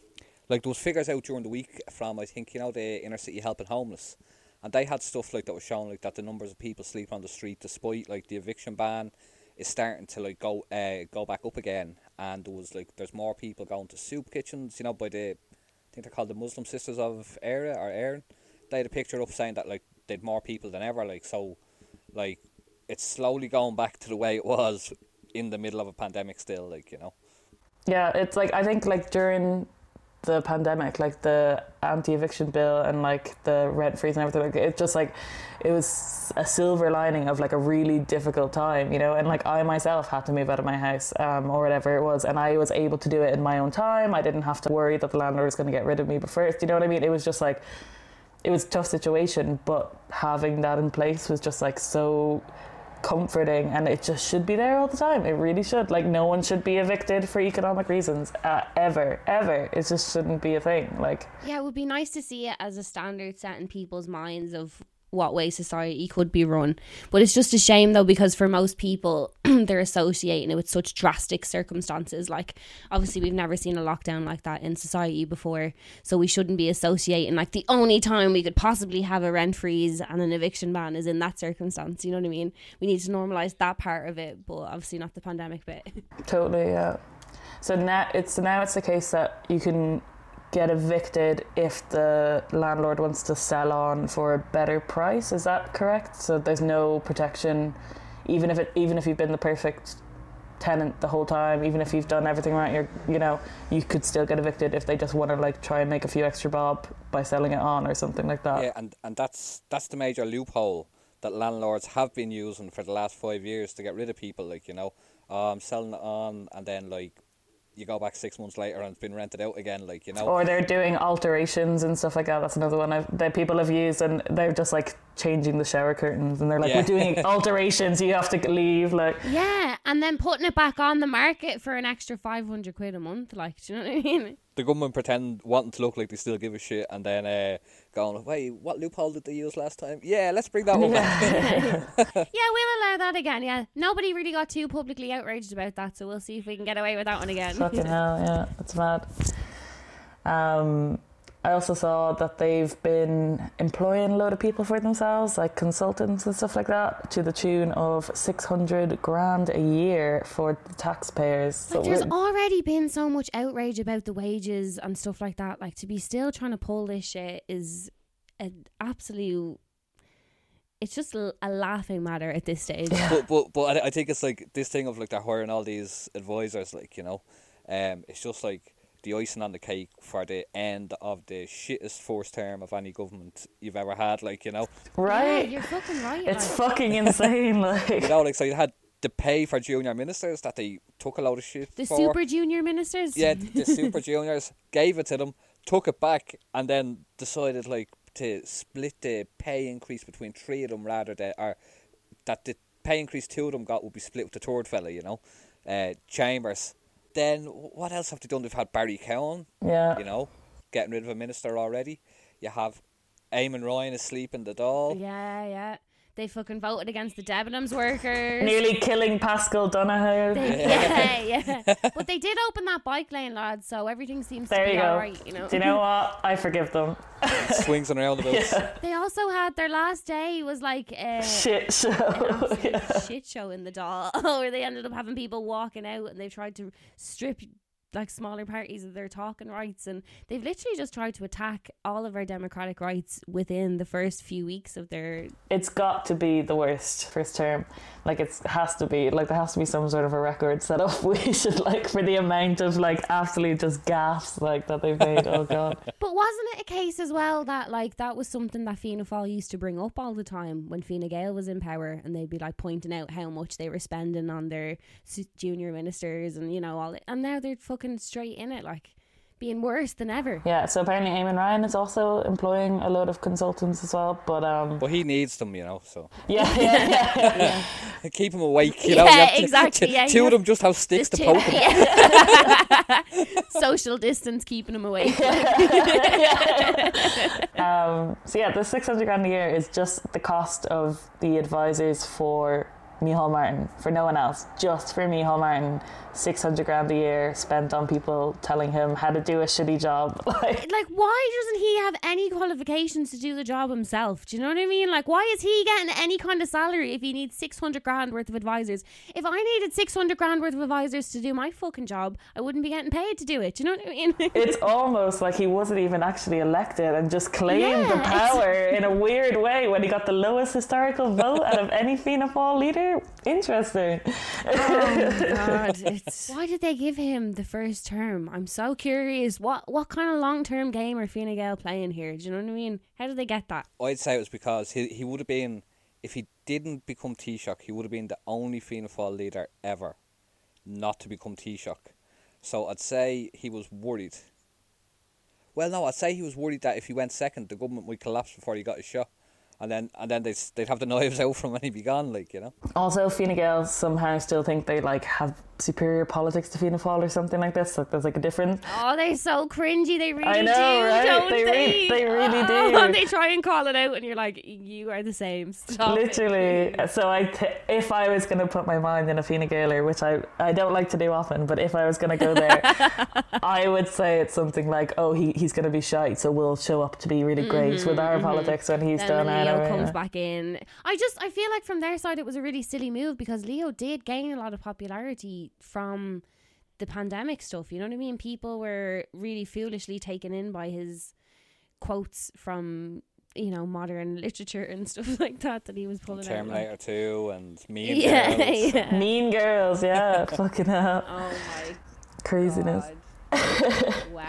like those figures out during the week from I think you know the inner city helping homeless, and they had stuff like that was showing like that the numbers of people sleeping on the street despite like the eviction ban is starting to like go uh, go back up again, and there was like there's more people going to soup kitchens, you know, by the I think they're called the Muslim Sisters of Éire or Erin. They had a picture up saying that like they'd more people than ever, like so, like it's slowly going back to the way it was in the middle of a pandemic still, like you know. Yeah, it's like I think like during the pandemic, like the anti-eviction bill and like the rent freeze and everything, like it just like it was a silver lining of like a really difficult time, you know. And like I myself had to move out of my house um, or whatever it was, and I was able to do it in my own time. I didn't have to worry that the landlord was going to get rid of me. But first, you know what I mean? It was just like it was a tough situation, but having that in place was just like so comforting and it just should be there all the time. It really should. Like no one should be evicted for economic reasons uh, ever ever. It just shouldn't be a thing. Like yeah, it would be nice to see it as a standard set in people's minds of what way society could be run. But it's just a shame though because for most people (clears throat) they're associating it with such drastic circumstances. Like obviously we've never seen a lockdown like that in society before, so we shouldn't be associating like the only time we could possibly have a rent freeze and an eviction ban is in that circumstance. You know what I mean? We need to normalize that part of it, but obviously not the pandemic bit. (laughs) totally yeah so now it's now it's the case that you can get evicted if the landlord wants to sell on for a better price is that correct so there's no protection even if it even if you've been the perfect tenant the whole time even if you've done everything right you're you know you could still get evicted if they just want to like try and make a few extra bob by selling it on or something like that Yeah, and, and that's that's the major loophole that landlords have been using for the last five years to get rid of people. Like you know, um, selling it on, and then like you go back six months later and it's been rented out again. Like you know, or they're doing alterations and stuff like that. That's another one I've, that people have used, and they're just like changing the shower curtains, and they're like, Yeah. "We're doing (laughs) alterations. You have to leave." Like, yeah, and then putting it back on the market for an extra 500 quid a month. Like, do you know what I mean? The government pretend wanting to look like they still give a shit, and then uh, going, "Wait, what loophole did they use last time? Yeah, let's bring that one back." (laughs) (laughs) yeah, we'll allow that again. Yeah, nobody really got too publicly outraged about that, so we'll see if we can get away with that one again. fucking hell, yeah, that's mad. Um, I also saw that they've been employing a load of people for themselves, like consultants and stuff like that, to the tune of six hundred grand a year for the taxpayers. So Like, there's we're- already been so much outrage about the wages and stuff like that. Like, to be still trying to pull this shit is an absolute. It's just a, a laughing matter at this stage. but but but I, I think it's like this thing of like they're hiring all these advisors, like you know, um, it's just like the icing on the cake for the end of the shittest first term of any government you've ever had. Like you know, Right? Yeah, you're fucking right. it's like. fucking insane. (laughs) Like, you know, like so you had the pay for junior ministers that they took a load of shit the for. super junior ministers. yeah, (laughs) the super juniors gave it to them, took it back, and then decided like to split the pay increase between three of them rather than or that the pay increase two of them got would be split with the third fella. You know, uh, Chambers. Then what else have they done? They've had Barry Cowen. yeah. You know, getting rid of a minister already. You have Eamon Ryan asleep in the Dáil. Yeah, yeah. They fucking voted against the Debenhams workers. Nearly killing Paschal Donohoe. They, yeah, yeah. (laughs) But they did open that bike lane, lads, so everything seems There to be you go. alright, you know. Do you know what? I forgive them. swings and roundabouts. (laughs) They also had their last day was like a Shit show. an absolute (laughs) shit show in the Dáil where they ended up having people walking out and they tried to strip like smaller parties of their talking rights and they've literally just tried to attack all of our democratic rights within the first few weeks of their it's got to be the worst first term. Like it has to be. Like there has to be some sort of a record set up. (laughs) We should like for the amount of like absolute just gaffes like that they've made. Oh god. (laughs) But wasn't it a case as well that like that was something that Fianna Fáil used to bring up all the time when Fine Gael was in power, and they'd be like pointing out how much they were spending on their junior ministers and you know all it, and now they're fucking straight in it, like being worse than ever. Yeah. So apparently, Eamon Ryan is also employing a load of consultants as well. But um. But he needs them, you know, so (laughs) Yeah. Yeah. Yeah. Yeah, (laughs) keep him awake, you (laughs) know. Yeah, you have to- exactly, yeah, two you of them just have sticks Just to to- poke him. yeah. Social distance keeping them away. Um, so yeah, the six hundred grand a year is just the cost of the advisors for Micheál Martin, for no one else, just for Micheál Martin. Six hundred grand a year spent on people telling him how to do a shitty job. (laughs) Like, like why doesn't he have any qualifications to do the job himself do you know what i mean like why is he getting any kind of salary if he needs 600 grand worth of advisors if i needed 600 grand worth of advisors to do my fucking job i wouldn't be getting paid to do it do you know what i mean (laughs) it's almost like he wasn't even actually elected and just claimed the Yeah, it's- power in a weird way when he got the lowest historical vote out of any Fianna Fáil leader. Interesting. oh (laughs) god it's why did they give him the first term i'm so curious what what kind of long-term game are Fine Gael playing here do you know what i mean how did they get that I'd say it was because he he would have been, if he didn't become Taoiseach, he would have been the only Fianna Fáil leader ever not to become Taoiseach. So I'd say he was worried. Well, no, I'd say he was worried that if he went second, the government would collapse before he got his shot. And then, and then they'd, they'd have the knives (laughs) out from when he be gone, like, you know. Also, Fine Gael somehow still think they like have superior politics to Fianna Fáil or something like this. Like there's like a difference. Oh, they're so cringy. They really I know, do, right? don't They they? re- they really Oh, do. (laughs) they try and call it out, and you're like, you are the same. Stop it. Literally. So I, th- if I was going to put my mind in a Fine Gaeler, which I, I don't like to do often, but if I was going to go there, (laughs) I would say it's something like, oh, he, he's going to be shite, so we'll show up to be really great with our politics when he's Mm-hmm, Then done our Leo comes back in, I just I feel like from their side it was a really silly move because Leo did gain a lot of popularity from the pandemic stuff. You know what I mean? People were really foolishly taken in by his quotes from you know modern (laughs) literature and stuff (laughs) like that that he was pulling out. like- Terminator 2 and Mean (laughs) Yeah, Girls. yeah. Mean Girls, yeah, fucking hell. Oh my Craziness. Wow.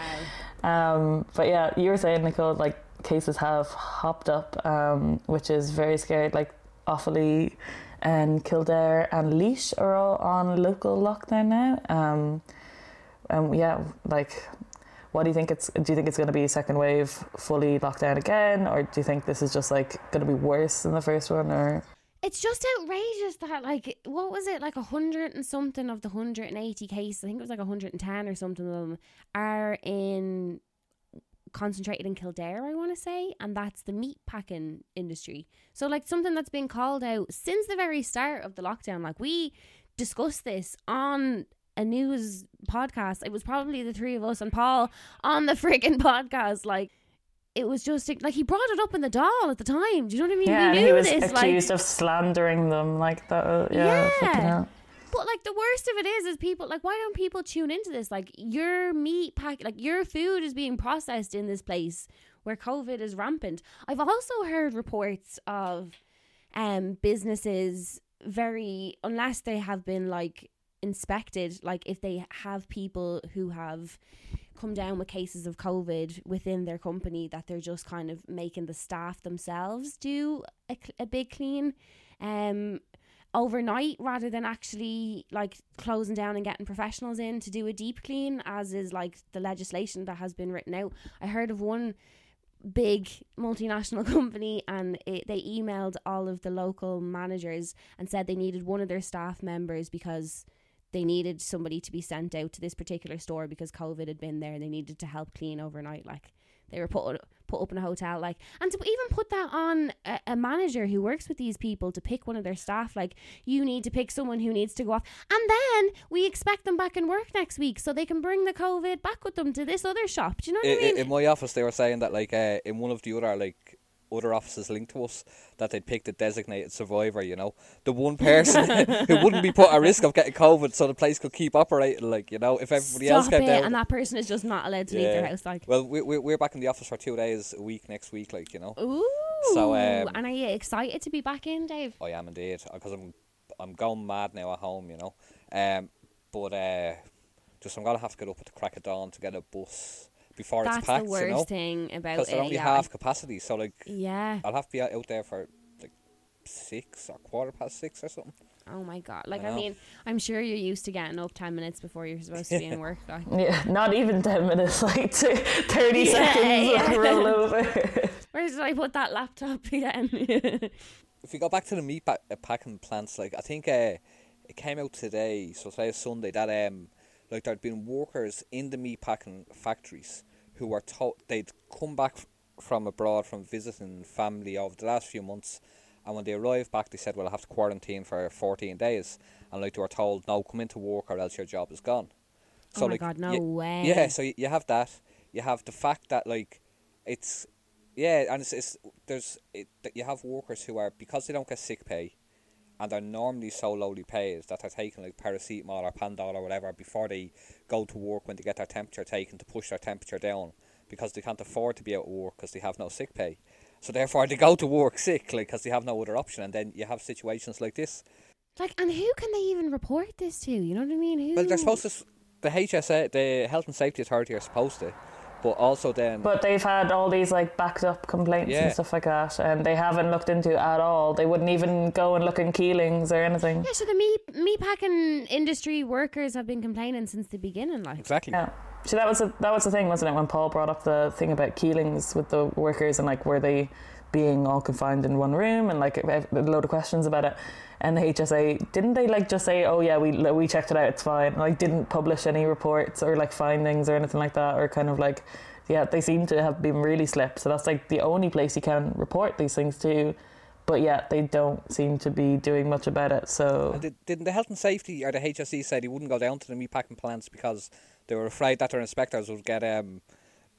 Um, but yeah, you were saying, Nicole, like cases have hopped up, um, which is very scary. Like Offaly and Kildare and Laois are all on local lockdown now. Um, and yeah, like, what do you think it's? Do you think it's going to be second wave, fully lockdown again, or do you think this is just like going to be worse than the first one? Or It's just outrageous that like what was it like a hundred and something of the hundred and eighty cases I think it was like hundred and ten or something of them are in concentrated in Kildare I want to say and that's the meat packing industry. So like something that's been called out since the very start of the lockdown like we discussed this on a news podcast. It was probably the three of us and Paul on the (laughs) friggin' podcast. Like it was just like he brought it up in the Dáil at the time. Do you know what I mean? Yeah, we knew he was this like accused of slandering them like that. uh, Yeah, Yeah. But like the worst of it is, is people like why don't people tune into this? Like your meat pack, like your food is being processed in this place where COVID is rampant. I've also heard reports of um businesses very unless they have been like inspected like if they have people who have come down with cases of covid within their company that they're just kind of making the staff themselves do a, a big clean um overnight rather than actually like closing down and getting professionals in to do a deep clean as is like the legislation that has been written out. I heard of one big multinational (laughs) company and it, they emailed all of the local managers and said they needed one of their staff members because they needed somebody to be sent out to this particular store because covid had been there and they needed to help clean overnight like they were put put up in a hotel like and to even put that on a, a, manager who works with these people to pick one of their staff like you need to pick someone who needs to go off. And then we expect them back in work next week so they can bring the covid back with them to this other shop. Do you know what I, I mean? in my office they were saying that like uh, in one of the other like other offices linked to us that they'd picked a designated survivor, you know. The one person (laughs) who wouldn't be put at risk of getting COVID so the place could keep operating, like, you know, if everybody Stop else came it, down. and that person is just not allowed to leave their Yeah. house like Well, we, we, we're back in the office for two days a week next week, like, you know. ooh So, um, and are you excited to be back in Dave I am indeed, because I'm, I'm going mad now at home, you know. Um, but uh, just I'm going to have to get up at the crack of dawn to get a bus before that's it's packed, the worst you know. thing about Because they're only yeah. half capacity, so, like, yeah I'll have to be out out there for like six or quarter past six or something. Oh my god! Like I I, mean, I'm sure you're used to getting up ten minutes before you're supposed to be in (laughs) work. Like, Yeah, not even 10 minutes, (laughs) like t- 30 Yeah, seconds yeah. roll over. (laughs) where did I put that laptop again? If we go back to the meat pa- uh, packing plants, like I think uh, it came out today, so today is Sunday, that um, like there'd been workers in the meat packing factories who were told they'd come back from abroad from visiting family over the last few months, and when they arrived back, they said, "Well, I have to quarantine for fourteen days," and like they were told, "No, come into work or else your job is gone." oh my like, god! No y- way. Yeah, so you have that. You have the fact that like it's yeah, and it's, it's there's it, that you have workers who are because they don't get sick pay, and they're normally so lowly paid that they're taking like paracetamol or Panadol or whatever before they go to work when they get their temperature taken to push their temperature down because they can't afford to be out of work because they have no sick pay. So therefore they go to work sick like because they have no other option, and then you have situations like this. Like, and who can they even report this to? You know what I mean? Who? Well, they're supposed to. The HSA, the Health and Safety Authority, are supposed to, but also then. But they've had all these like backed up complaints Yeah. and stuff like that, and they haven't looked into it at all. They wouldn't even go and look in Keelings or anything. Yeah, so the meat meat packing industry workers have been complaining since the beginning. Like, exactly. Yeah. So that was a, that was the thing, wasn't it? When Paul brought up the thing about Keelings with the workers and like were they being all confined in one room and like a a load of questions about it. And the HSA didn't they like just say, oh yeah, we we checked it out, it's fine. Like didn't publish any reports or like findings or anything like that, or kind of like yeah, they seem to have been really slipped. So that's like the only place you can report these things to. But yet they don't seem to be doing much about it. So did, didn't the health and safety or the HSE say they wouldn't go down to the meatpacking plants because they were afraid that their inspectors would get um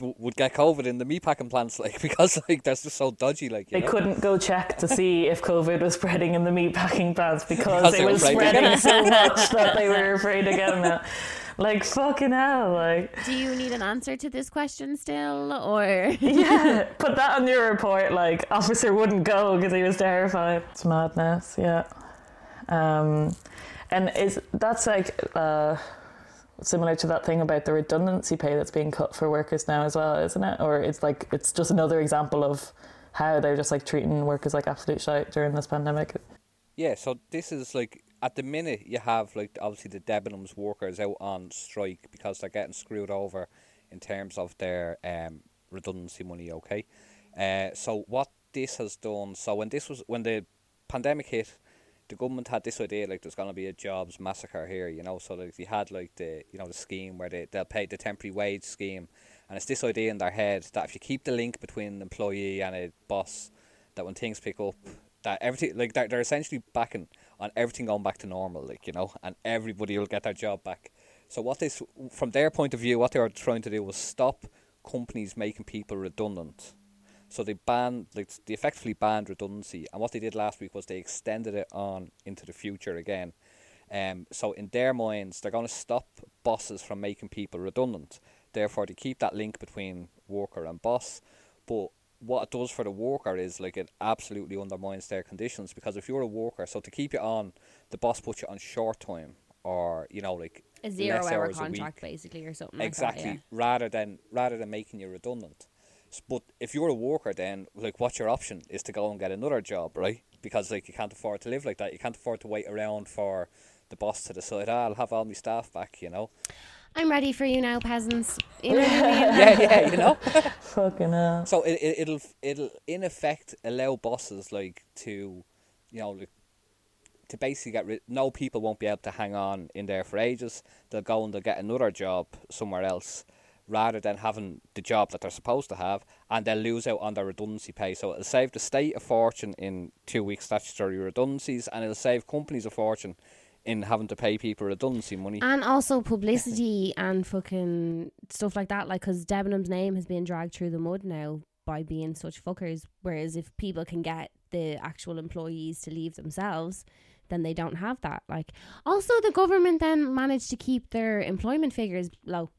would get COVID in the meatpacking plants, like (laughs) because like they're just so dodgy, like you They know? couldn't go check to see if COVID was spreading in the meatpacking plants (laughs) because, Because it was afraid spreading so (laughs) much that they were afraid of getting it. Like fucking hell, like do you need an answer to this question still, or yeah, put that on your report. Like officer wouldn't go because he was terrified. It's madness, yeah. Um, and is that's like uh, similar to that thing about the redundancy pay that's being cut for workers now as well, isn't it? Or it's like it's just another example of how they're just like treating workers like absolute shit during this pandemic. Yeah, so this is like at the minute you have like obviously the Debenhams workers out on strike because they're getting screwed over in terms of their um, redundancy money. Okay, uh, so what this has done. So when this was when the pandemic hit, the government had this idea like there's gonna be a jobs massacre here. You know, so like they had like the you know the scheme where they they'll pay the temporary wage scheme, and it's this idea in their head that if you keep the link between an employee and a boss, that when things pick up, that everything like they're, they're essentially backing on everything going back to normal, like you know, and everybody will get their job back. So what this, from their point of view, what they were trying to do was stop companies making people redundant. So they banned, like they effectively banned redundancy, and what they did last week was they extended it on into the future again. Um, so in their minds, they're going to stop bosses from making people redundant. Therefore, they keep that link between worker and boss. But what it does for the worker is like it absolutely undermines their conditions because if you're a worker, so to keep you on, the boss puts you on short time or you know like a zero hour contract basically or something exactly like that, rather than rather than making you redundant. S- But if you're a worker, then like what's your option is to go and get another job, right? Because like you can't afford to live like that. You can't afford to wait around for the boss to decide. Ah, I'll have all my staff back. You know. I'm ready for you now, peasants. You know what I (laughs) mean? yeah, yeah. You know. (laughs) Fucking hell. So it, it it'll it'll in effect allow bosses like to, you know, like, to basically get rid. No people won't be able to hang on in there for ages. They'll go and they'll get another job somewhere else, rather than having the job that they're supposed to have, and they'll lose out on their redundancy pay. So it'll save the state a fortune in two weeks statutory redundancies, and it'll save companies a fortune in having to pay people redundancy money. And also (laughs) publicity and fucking stuff like that. Like, because Debenham's name has been dragged through the mud now by being such fuckers. Whereas if people can get the actual employees to leave themselves, then they don't have that. Like, also the government then managed to keep their employment figures low.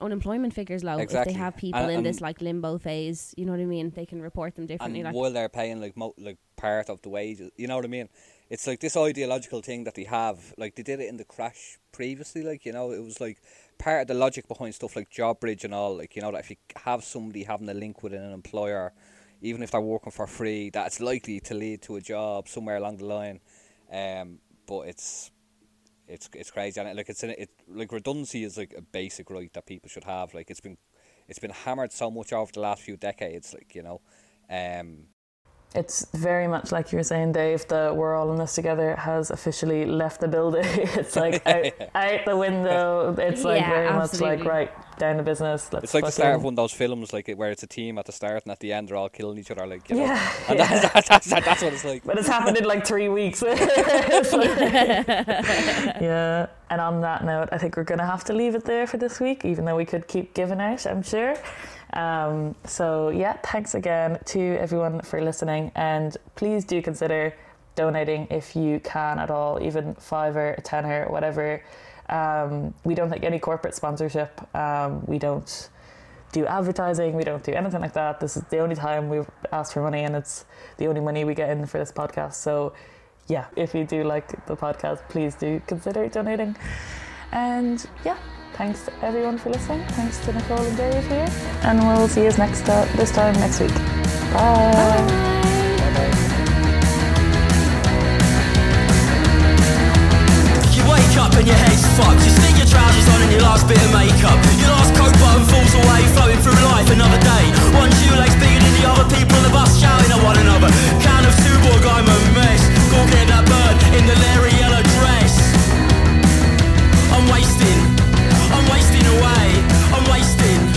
Unemployment figures low Exactly. if they have people And- in this like limbo phase. You know what I mean? They can report them differently. and like, while they're paying like mo- like part of the wages, you know what I mean? It's like this ideological thing that they have. Like they did it in the crash previously. Like you know, it was like part of the logic behind stuff like job bridge and all. Like you know, that if you have somebody having a link with an employer, even if they're working for free, that's likely to lead to a job somewhere along the line. Um, but it's it's it's crazy and it, like it's in it like redundancy is like a basic right that people should have. Like it's been it's been hammered so much over the last few decades. Like you know, um, It's very much like you were saying, Dave, that we're all in this together has officially left the building. (laughs) it's like (laughs) out, out the window. It's like Yeah, very absolutely. much like, right, down to business. Let's It's like the start of one of those films, like where it's a team at the start and at the end they're all killing each other, like you know. Yeah, (laughs) And yeah. That's, that's, that's, that's what it's like. But it's happened in like three weeks. It's like- yeah. And on that note, I think we're going to have to leave it there for this week, even though we could keep giving out, I'm sure. Um, so, yeah, thanks again to everyone for listening. And please do consider donating if you can at all, even five or a tenner, whatever. Um, we don't take any corporate sponsorship. Um, we don't do advertising. We don't do anything like that. This is the only time we've asked for money, and it's the only money we get in for this podcast. So, yeah, if you do like the podcast, please do consider donating. And yeah, Thanks to everyone for listening. Thanks to Nicole and David here. And we'll see you next uh, this time next week. Bye. Bye. up and your head's fucked You stick your trousers on and your last bit of makeup Your last coat button falls away, flowing through life another day One shoelace bigger than the other, people on the bus shouting at one another Count of two, boy, I'm a mess Gawking at that bird in the Larry wasting.